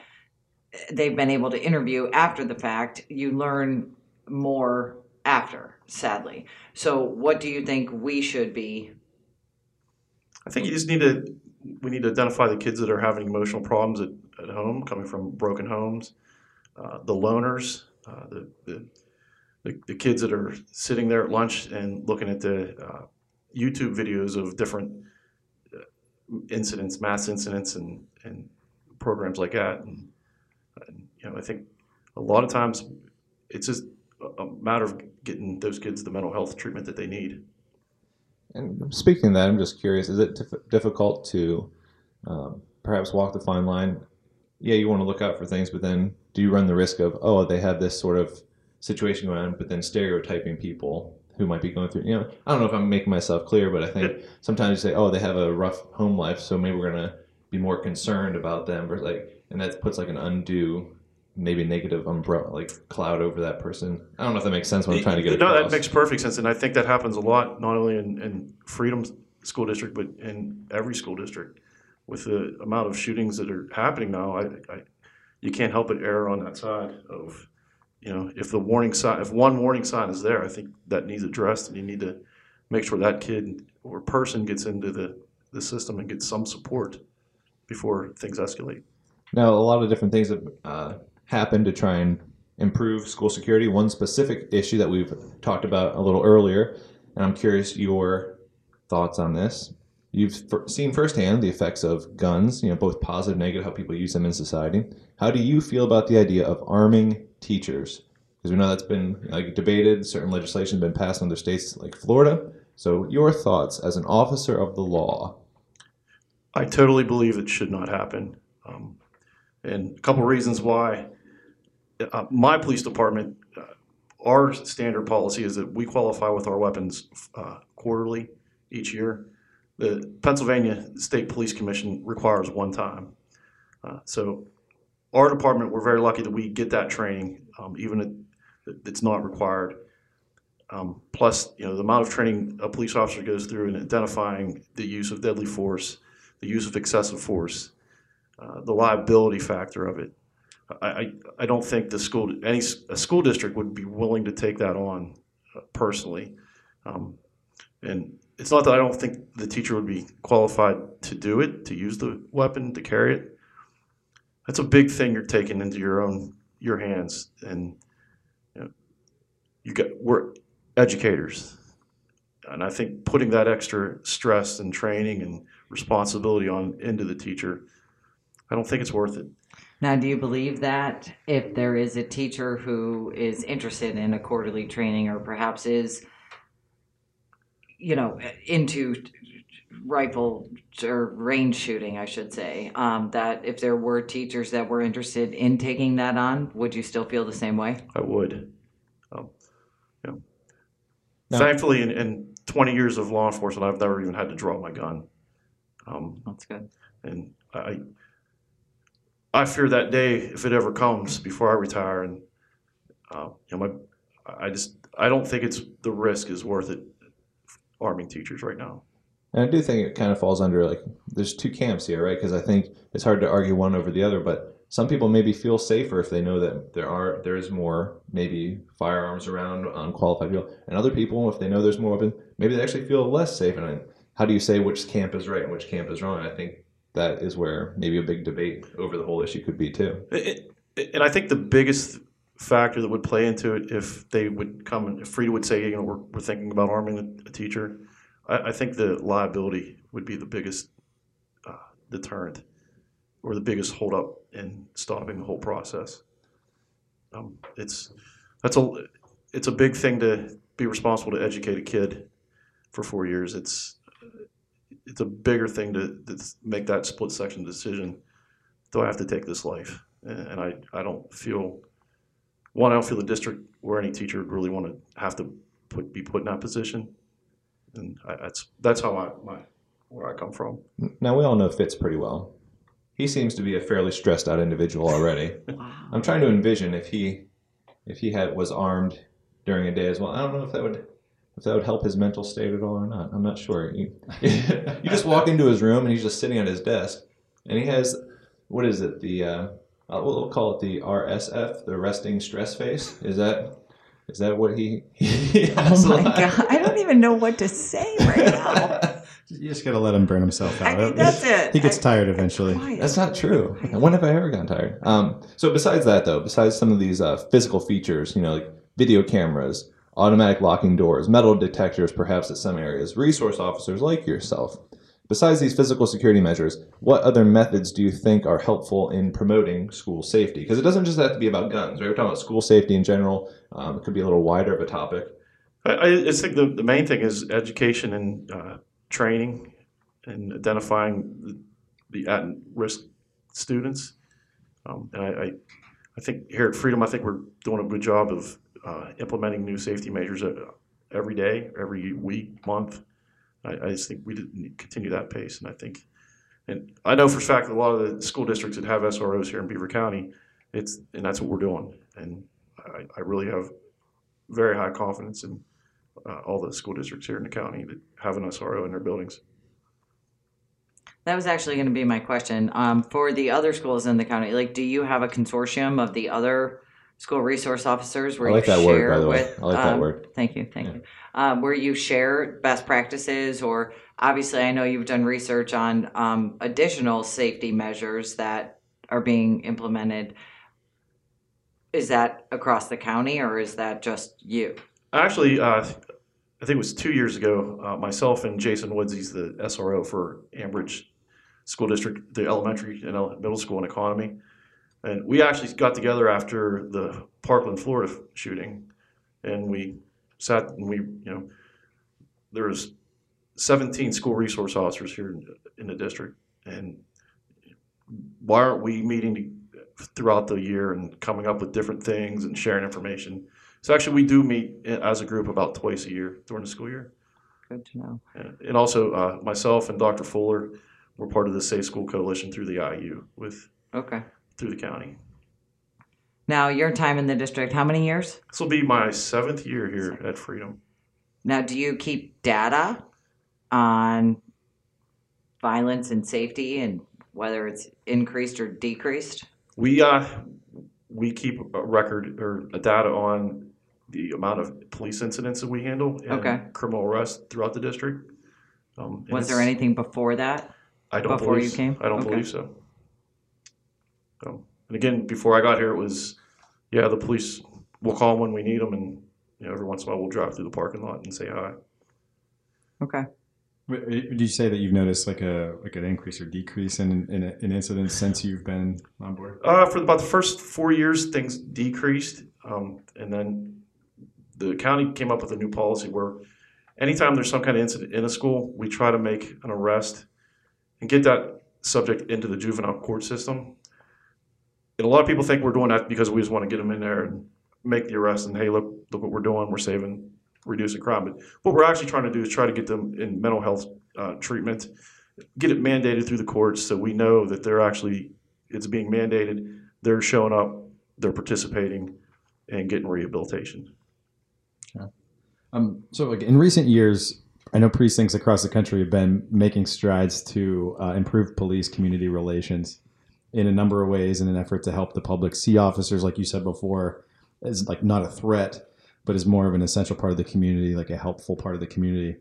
they've been able to interview after the fact, you learn more after, sadly. So, what do you think we should be? I think you just need to we need to identify the kids that are having emotional problems at, at home, coming from broken homes, uh, the loners, uh, the, the the the kids that are sitting there at lunch and looking at the uh, YouTube videos of different uh, incidents, mass incidents, and and programs like that. And, you know, I think a lot of times it's just a- matter of getting those kids the mental health treatment that they need. And speaking of that, I'm just curious: is it dif- difficult to um, perhaps walk the fine line? Yeah, you want to look out for things, but then do you run the risk of oh, they have this sort of situation going on, but then stereotyping people who might be going through? You know, I don't know if I'm making myself clear, but I think sometimes you say, oh, they have a rough home life, so maybe we're gonna be more concerned about them, or like, and that puts like an undue. Maybe negative umbrella, like cloud over that person. I don't know if that makes sense. What I'm trying to get no, across. that makes perfect sense, and I think that happens a lot, not only in, in Freedom School District, but in every school district. With the amount of shootings that are happening now, I, I, you can't help but err on that side of, you know, if the warning sign, if one warning sign is there, I think that needs addressed, and you need to make sure that kid or person gets into the, the system and gets some support before things escalate. Now, a lot of different things have uh, happened to try and improve school security. One specific issue that we've talked about a little earlier, and I'm curious your thoughts on this. You've seen firsthand the effects of guns, you know, both positive and negative, how people use them in society. How do you feel about the idea of arming teachers? Because we know that's been like debated. Certain legislation has been passed in other states like Florida. So, your thoughts as an officer of the law? I totally believe it should not happen. Um, and a couple reasons why. Uh, my police department, uh, our standard policy is that we qualify with our weapons uh, quarterly each year. The Pennsylvania State Police Commission requires one time. Uh, so our department, we're very lucky that we get that training, um, even if it's not required. Um, plus, you know, the amount of training a police officer goes through in identifying the use of deadly force, the use of excessive force, uh, the liability factor of it. I, I, don't think the school any a school district would be willing to take that on uh, personally, um, and it's not that I don't think the teacher would be qualified to do it to use the weapon to carry it. That's a big thing you're taking into your own your hands, and you, know, you got we're educators. and I think putting that extra stress and training and responsibility on into the teacher, I don't think it's worth it. Now, do you believe that if there is a teacher who is interested in a quarterly training or perhaps is, you know, into rifle or range shooting, I should say, um, that if there were teachers that were interested in taking that on, would you still feel the same way? I would. Um, you know. Now- Thankfully, in, in 20 years of law enforcement, I've never even had to draw my gun. Um, That's good. and I, I fear that day if it ever comes before I retire. And uh, you know, my, I just I don't think it's the risk is worth it. Arming teachers right now. And I do think it kind of falls under like there's two camps here, right? Because I think it's hard to argue one over the other, but some people maybe feel safer if they know that there are there is more maybe firearms around unqualified people, and other people if they know there's more weapons, maybe they actually feel less safe. And how do you say which camp is right and which camp is wrong? I think that is where maybe a big debate over the whole issue could be too. And I think the biggest factor that would play into it if they would come and if Freedom would say, you know, we're, we're thinking about arming a, a teacher, I, I think the liability would be the biggest uh, deterrent or the biggest holdup in stopping the whole process. Um, it's that's a it's a big thing to be responsible to educate a kid for four years. It's it's a bigger thing to, to make that split section decision. Do I have to take this life? And and I, I don't feel one. I don't feel the district or any teacher would really want to have to put be put in that position. And I, that's that's how I my where I come from. Now we all know Fitz pretty well. He seems to be a fairly stressed out individual already. Wow. I'm trying to envision if he if he had was armed during a day as well. I don't know if that would if that would help his mental state at all or not. I'm not sure. You, you just walk into his room and he's just sitting at his desk, and he has what is it? The uh, we'll call it the RSF, the resting stress face. Is that is that what he? he has Oh my? God. I don't even know what to say right now. You just gotta let him burn himself out. I out. think that's it. He gets I- tired eventually. Quiet. That's not true. When have I ever gotten tired? Um, so besides that, though, besides some of these uh, physical features, you know, like video cameras, automatic locking doors, metal detectors, perhaps at some areas, resource officers like yourself. Besides these physical security measures, what other methods do you think are helpful in promoting school safety? Because it doesn't just have to be about guns. Right? We're talking about school safety in general. Um, it could be a little wider of a topic. I, I think the, the main thing is education and uh, training and identifying the, the at risk students. Um, and I, I, I think here at Freedom, I think we're doing a good job of uh, implementing new safety measures uh, every day, every week, month. I, I just think we didn't continue that pace, and I think, and I know for a fact that a lot of the school districts that have SROs here in Beaver County, it's and that's what we're doing, and I, I really have very high confidence in uh, all the school districts here in the county that have an SRO in their buildings. That was actually going to be my question. Um, for the other schools in the county, like, do you have a consortium of the other school resource officers where I like you that share word, by the way. with? I like that um, word. Thank you, thank Yeah. you. Um, where you share best practices, or obviously, I know you've done research on um, additional safety measures that are being implemented. Is that across the county, or is that just you? Actually, uh, I think it was two years ago, uh, myself and Jason Woods, he's the SRO for Ambridge School District, the elementary and middle school and economy. And we actually got together after the Parkland, Florida shooting, and we sat and we, you know, there was 17 school resource officers here in, in the district, and why aren't we meeting throughout the year and coming up with different things and sharing information? So actually, we do meet as a group about twice a year during the school year. Good to know. And and also, uh, myself and Dr. Fuller, we're part of the Safe School Coalition through the IU with Okay. Through the county. Now, your time in the district, how many years? This will be my seventh year here at Freedom. Now, do you keep data on violence and safety and whether it's increased or decreased? We uh, we keep a record or a data on the amount of police incidents that we handle and Okay. criminal arrests throughout the district. Um, Was there anything before that? I don't before believe you came? I don't Okay. believe so. So, and again, before I got here, it was yeah, the police will call when we need them, and you know, every once in a while we'll drive through the parking lot and say hi. Okay. Wait, Did you say that you've noticed like a like an increase or decrease in in, in incidents since you've been on board? Uh, for about the first four years, things decreased, um, and then the county came up with a new policy where anytime there's some kind of incident in a school, we try to make an arrest and get that subject into the juvenile court system. And a lot of people think we're doing that because we just want to get them in there and make the arrest and hey, look, look what we're doing, we're saving, reducing crime. But what we're actually trying to do is try to get them in mental health uh, treatment, get it mandated through the courts so we know that they're actually it's being mandated they're showing up, they're participating, and getting rehabilitation. Yeah. Um, so, like in recent years, I know precincts across the country have been making strides to uh, improve police community relations in a number of ways in an effort to help the public see officers, like you said before, as like not a threat, but as more of an essential part of the community, like a helpful part of the community.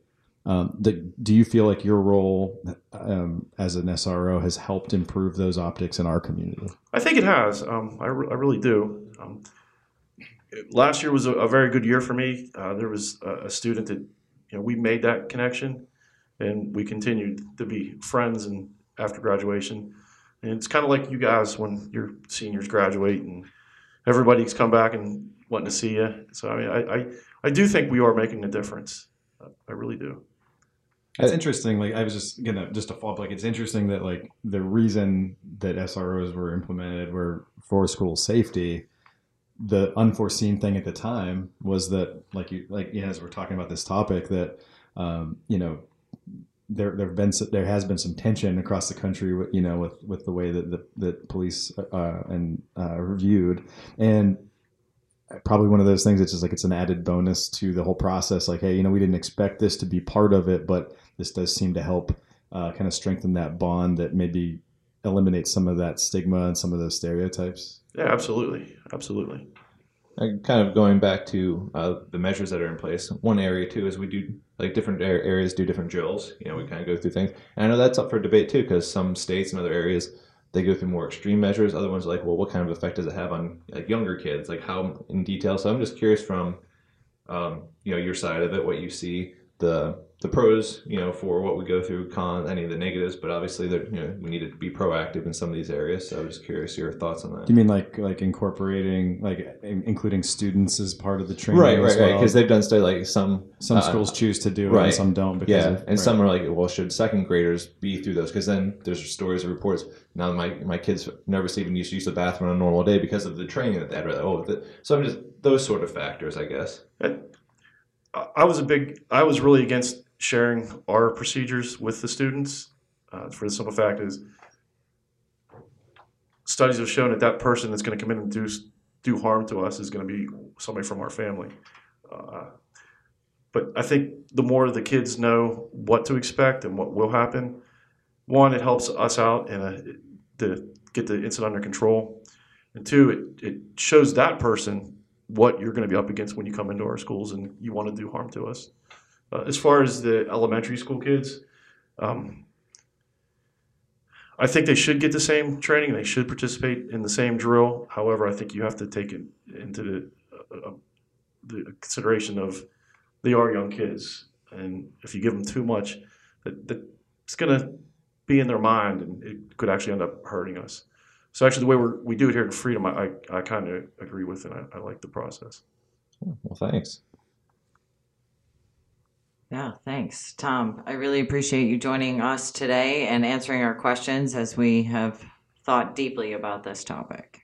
Um, the, do you feel like your role um, as an SRO has helped improve those optics in our community? I think it has. Um, I, re- I really do. Um, last year was a, a very good year for me. Uh, there was a, a student that you know we made that connection, and we continued to be friends and after graduation. And it's kind of like you guys when your seniors graduate and everybody's come back and wanting to see you. So I mean, I, I, I do think we are making a difference. I really do. It's interesting. Like I was just gonna just to follow up. Like it's interesting that like the reason that SROs were implemented were for school safety. The unforeseen thing at the time was that, like you, like yeah, as we're talking about this topic, that um, you know there there have been there has been some tension across the country, with, you know, with with the way that the that police uh, and uh, are viewed, and probably one of those things that's just like it's an added bonus to the whole process. Like, hey, you know, we didn't expect this to be part of it, but this does seem to help uh, kind of strengthen that bond that maybe eliminates some of that stigma and some of those stereotypes. Yeah, absolutely, absolutely. Kind of going back to uh, the measures that are in place. One area too is we do like different areas do different drills. You know, we kind of go through things, and I know that's up for debate too because some states and other areas they go through more extreme measures. Other ones are like, well, what kind of effect does it have on like younger kids? Like how in detail? So I'm just curious from um, you know your side of it, what you see the the pros, you know, for what we go through, con any of the negatives, but obviously there, you know, we need to be proactive in some of these areas. So I was just curious your thoughts on that. Do you mean like like incorporating like in- including students as part of the training? Right, as right, right. Because they've done study like some some uh, schools choose to do it right. and some don't. Because Yeah, of, and right. some are like, well, should second graders be through those? Because then there's stories or reports. Now my my kids never even used to use the bathroom on a normal day because of the training that they had. Oh, the, so I'm just those sort of factors, I guess. I I was a big, I was really against sharing our procedures with the students uh, for the simple fact is studies have shown that that person that's going to come in and do, do harm to us is going to be somebody from our family. Uh, but I think the more the kids know what to expect and what will happen, one, it helps us out and to get the incident under control. And two, it, it shows that person what you're going to be up against when you come into our schools and you want to do harm to us. Uh, as far as the elementary school kids, um, I think they should get the same training. And they should participate in the same drill. However, I think you have to take it into the, uh, uh, the consideration of they are young kids, and if you give them too much, that, that it's going to be in their mind, and it could actually end up hurting us. So actually, the way we we do it here in Freedom, I, I, I kind of agree with, and I, I like the process. Well, thanks. Yeah, thanks, Tom. I really appreciate you joining us today and answering our questions as we have thought deeply about this topic.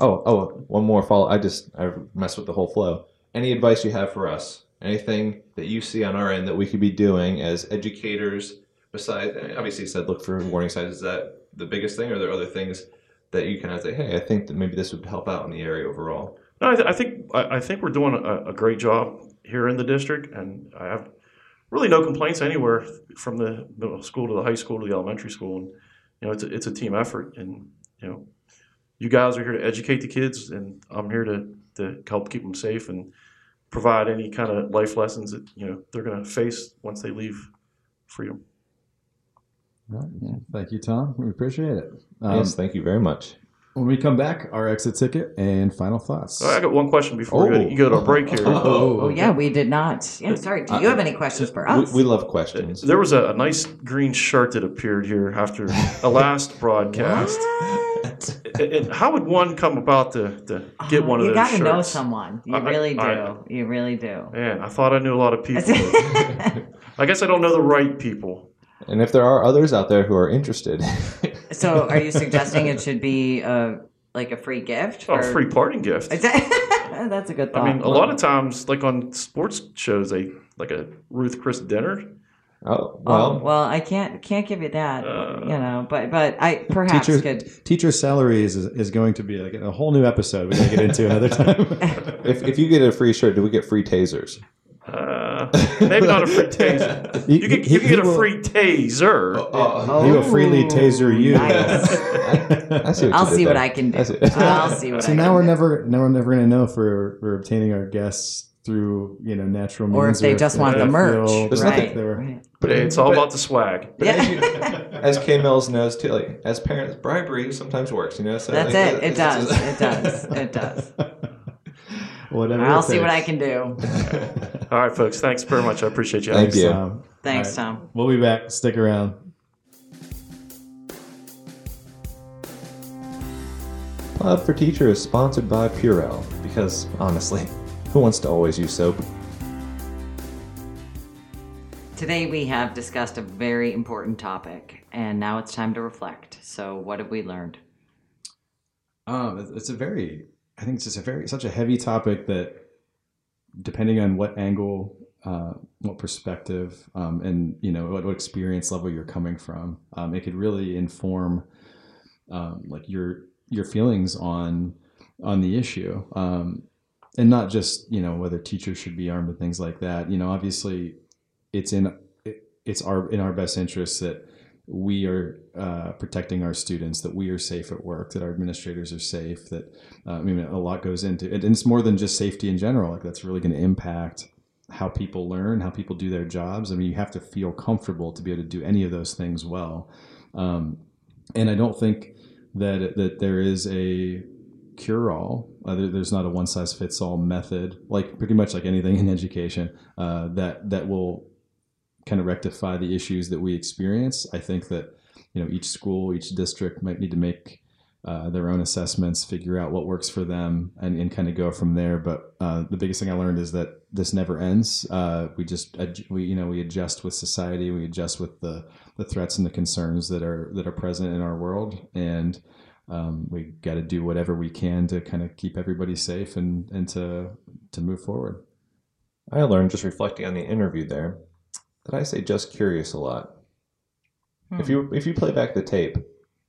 Oh, oh, one more follow. I just I messed with the whole flow. Any advice you have for us? Anything that you see on our end that we could be doing as educators? Besides, obviously, you said look for warning signs. Is that the biggest thing, or are there other things that you kind of say, hey, I think that maybe this would help out in the area overall? No, I, th- I think I, I think we're doing a, a great job here in the district, and I have really no complaints anywhere from the middle school to the high school to the elementary school. And you know, it's a, it's a team effort, and you know, you guys are here to educate the kids, and I'm here to to help keep them safe and provide any kind of life lessons that you know they're going to face once they leave freedom. Right. Thank you, Tom. We appreciate it. Um, yes, thank you very much. When we come back, our exit ticket and final thoughts. Oh, I got one question before we Oh. go, you go to a break here. Oh, oh, oh, yeah, we did not. Yeah, sorry. Do you have any questions for us? We, we love questions. There was a, a nice green shirt that appeared here after the last broadcast. What? And- and how would one come about to, to get Oh, one of those? you gotta know someone. You I- I- really do. I- you really do. Man, I thought I knew a lot of people. I guess I don't know the right people. And if there are others out there who are interested, so, are you suggesting it should be a like a free gift? Oh, for- free parting gift. That's a good thought. I mean, a lot of times, like on sports shows, they like a Ruth Chris dinner. oh Oh, well, well, I can't can't give you that, Uh, you know. But but I perhaps Teacher, could. teacher salaries is, is going to be like a whole new episode we gotta get into another time. if, if you get a free shirt, do we get free tasers? Uh, maybe not a free taser. He- You can, he- you can he get a free taser. Oh, he will freely Oh, taser you. nice. I see what I'll you see what there. I can do. I see- I'll see what So I now we're do. never now we're never gonna know if we're, we're obtaining our guests through you know natural means Or if they just want the they merch, feel There's like right? they were- right. But it's all But- about the swag. But as, you, Yeah. as K Mills knows too, like as parents, bribery sometimes works. You know, so That's like, it. It it's- does. It does. It does. Whatever. I'll see what I can do. All right, folks. Thanks very much. I appreciate you. Thank having me. you. Tom. Thanks, All right. Tom. We'll be back. Stick around. Pod for Teacher is sponsored by Purell because honestly, who wants to always use soap? Today we have discussed a very important topic, and now it's time to reflect. So, what have we learned? Um, it's- it's a very, I think it's just a very, such a heavy topic that depending on what angle, uh, what perspective, um, and, you know, what, what experience level you're coming from, um, it could really inform, um, like your, your feelings on, on the issue. Um, and not just, you know, whether teachers should be armed and things like that. You know, obviously it's in, it, it's our, in our best interest that, we are uh, protecting our students, that we are safe at work, that our administrators are safe, that uh, I mean, a lot goes into it. And it's more than just safety in general. Like that's really going to impact how people learn, how people do their jobs. I mean, you have to feel comfortable to be able to do any of those things well. Um, and I don't think that that there is a cure all. Uh, there, there's not a one size fits all method, like pretty much like anything in education, uh, that that will kind of rectify the issues that we experience. I think that you know each school, each district might need to make uh, their own assessments, figure out what works for them, and, and kind of go from there. But uh, the biggest thing I learned is that this never ends. Uh, we just we you know we adjust with society, we adjust with the the threats and the concerns that are that are present in our world, and um, we got to do whatever we can to kind of keep everybody safe and and to to move forward. I learned just reflecting on the interview there that I say just curious a lot. If Hmm. you if you play back the tape,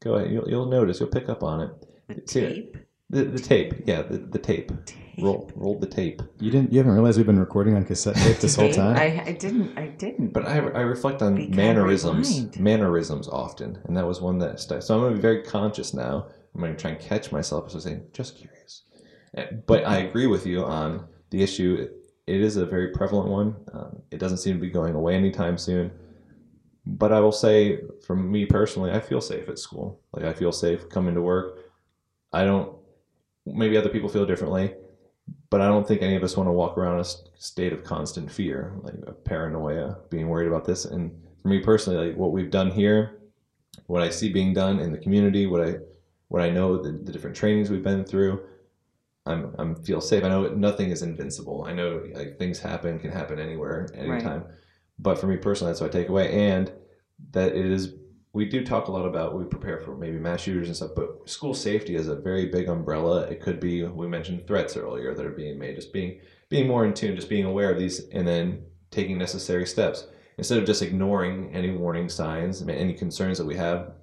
go ahead. You'll, you'll notice. You'll pick up on it. The See tape? The, the tape, yeah, the, the tape. Roll roll the tape. You didn't you haven't realized we've been recording on cassette tape this whole time. I, I didn't. I didn't. But I, I reflect on Be kind, mannerisms, mannerisms often, and that was one that stuck. So I'm going to be very conscious now. I'm going to try and catch myself as I say, just curious. Eh, But I agree with you on the issue. It is a very prevalent one. Um, it doesn't seem to be going away anytime soon. But I will say, for me personally, I feel safe at school. Like I feel safe coming to work. I don't. Maybe other people feel differently, but I don't think any of us want to walk around a state of constant fear, like a paranoia, being worried about this. And for me personally, like what we've done here, what I see being done in the community, what I what I know the, the different trainings we've been through, I'm I'm feel safe. I know nothing is invincible. I know like things happen can happen anywhere, anytime. But for me personally, that's what I take away, and that it is. We do talk a lot about we prepare for maybe mass shooters and stuff, but school safety is a very big umbrella. It could be we mentioned threats earlier that are being made, just being being more in tune, just being aware of these, and then taking necessary steps instead of just ignoring any warning signs, any concerns that we have,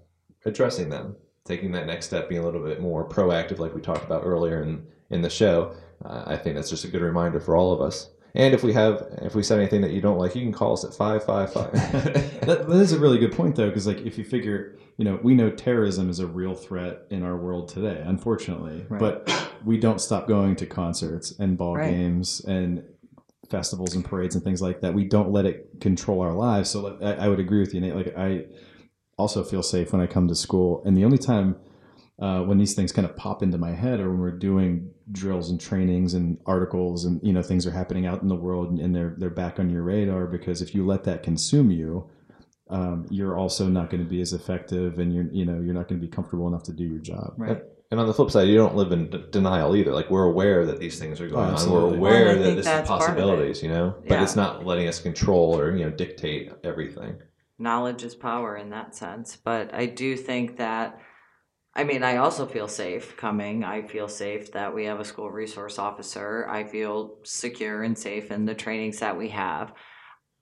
addressing them, taking that next step, being a little bit more proactive, like we talked about earlier in in the show. Uh, I think that's just a good reminder for all of us. And if we have, if we said anything that you don't like, you can call us at five five five. that, that is a really good point though because like if you figure you know we know terrorism is a real threat in our world today unfortunately Right. but we don't stop going to concerts and ball Right. games and festivals and parades and things like that we don't let it control our lives so I, I would agree with you Nate like i also feel safe when i come to school and the only time uh, when these things kind of pop into my head, or when we're doing drills and trainings and articles, and you know things are happening out in the world, and, and they're they're back on your radar because if you let that consume you, um, you're also not going to be as effective, and you're you know you're not going to be comfortable enough to do your job. Right. And on the flip side, you don't live in d- denial either. Like we're aware that these things are going on. We're aware Well, that think this is part of it. possibilities, you know. But it's not letting us control or you know dictate everything. knowledge is power in that sense. But I do think that, I mean, I also feel safe coming. I feel safe that we have a school resource officer. I feel secure and safe in the trainings that we have.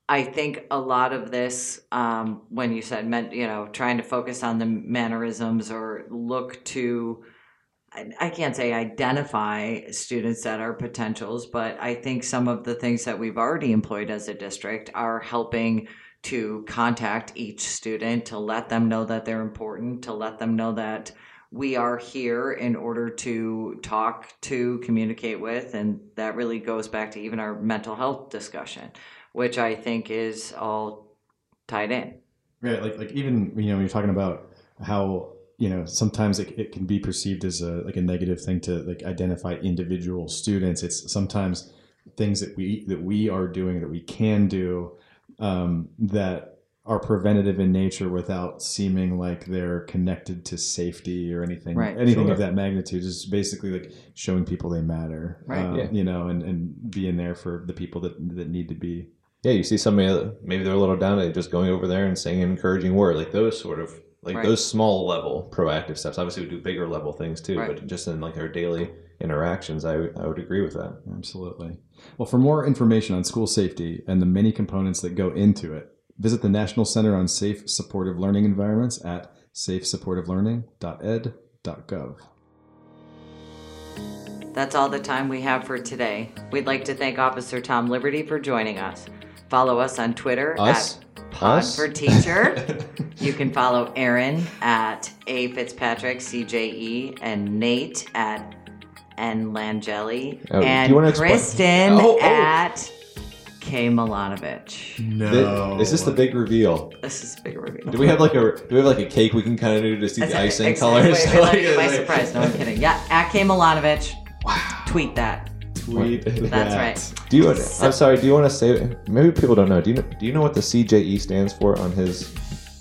I think a lot of this, um, when you said, meant, you know, trying to focus on the mannerisms or look to, I, I can't say identify students that are potentials, but I think some of the things that we've already employed as a district are helping to contact each student to let them know that they're important, to let them know that we are here in order to talk to, communicate with, and that really goes back to even our mental health discussion, which I think is all tied in. Right, like like even you know you're talking about how you know sometimes it, it can be perceived as a like a negative thing to like identify individual students. It's sometimes things that we that we are doing that we can do um, that are preventative in nature without seeming like they're connected to safety or anything Right. anything Sure. of that magnitude. Just basically like showing people they matter, Right. Um, Yeah. You know, and, and being there for the people that that need to be. Yeah, you see somebody maybe they're a little down, they just going over there and saying an encouraging word, like those sort of like Right. those small level proactive steps. Obviously, we do bigger level things too, Right. but just in like our daily interactions, I I would agree with that. Absolutely. Well, for more information on school safety and the many components that go into it, visit the National Center on Safe Supportive Learning Environments at safesupportivelearning.ed.gov. That's all the time we have for today. We'd like to thank Officer Tom Liberty for joining us. Follow us on Twitter Us? at Pod Us? for Teacher. you can follow Aaron at A Fitzpatrick CJE and Nate at N Langeli Oh, and you wanna explain- Kristen Oh, oh. at K Milanovich. No. Is this the big reveal? This is a big reveal. Do we have like a do we have like a cake we can kind of do to see the icing ex- colors? Wait, wait, let me my Like- surprise. No, I'm kidding. Yeah, at K Milanovich. Tweet that. Tweet? That's that. right. Do you? I'm sorry. Do you want to say? Maybe people don't know. Do you know? Do you know what the CJE stands for on his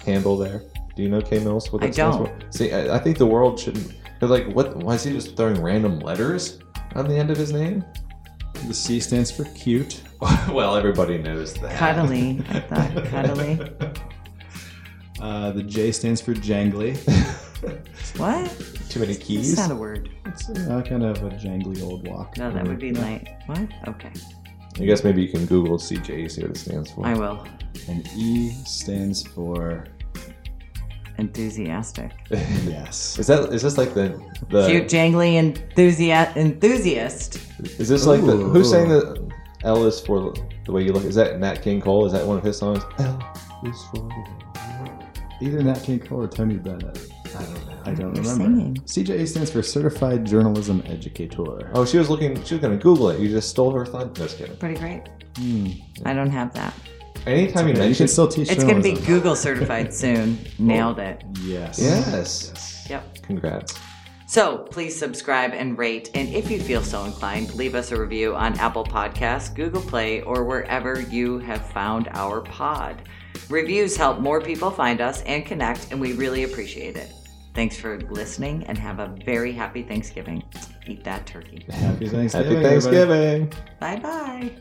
handle there? Do you know K Mills? What that I stands don't. for? See, I, I think the world shouldn't. They're like, what? Why is he just throwing random letters on the end of his name? The C stands for cute. well, everybody knows that. Cuddly. I thought cuddly. Uh, the J stands for jangly. What? Too many It's keys. not a word. It's uh, kind of a jangly old walk. No, that would be Yeah. late. What? Okay. I guess maybe you can Google CJE, see what it stands for. I will. And E stands for Enthusiastic. yes. Is that is this like the the Cute, jangly, enthusiast. Enthusiast. is this like the Ooh. who's saying that L is for the way you look? Is that Nat King Cole? Is that one of his songs? L is for the Either Nat King Cole or Tony Bennett. I don't know. I don't You're remember. singing. CJE stands for Certified Journalism Educator. Oh, she was looking. She was gonna Google it. You just stole her thunder. Just kidding. Pretty great. Hmm. I don't have that. Anytime you Okay, you mention, can still teach It's going to be. Google certified soon. Nailed it. Yes. yes, Yep. congrats. So please subscribe and rate. And if you feel so inclined, leave us a review on Apple Podcasts, Google Play, or wherever you have found our pod. Reviews help more people find us and connect, and we really appreciate it. Thanks for listening and have a very happy Thanksgiving. Eat that turkey. Happy Thanksgiving. Happy. Thanksgiving. Bye bye.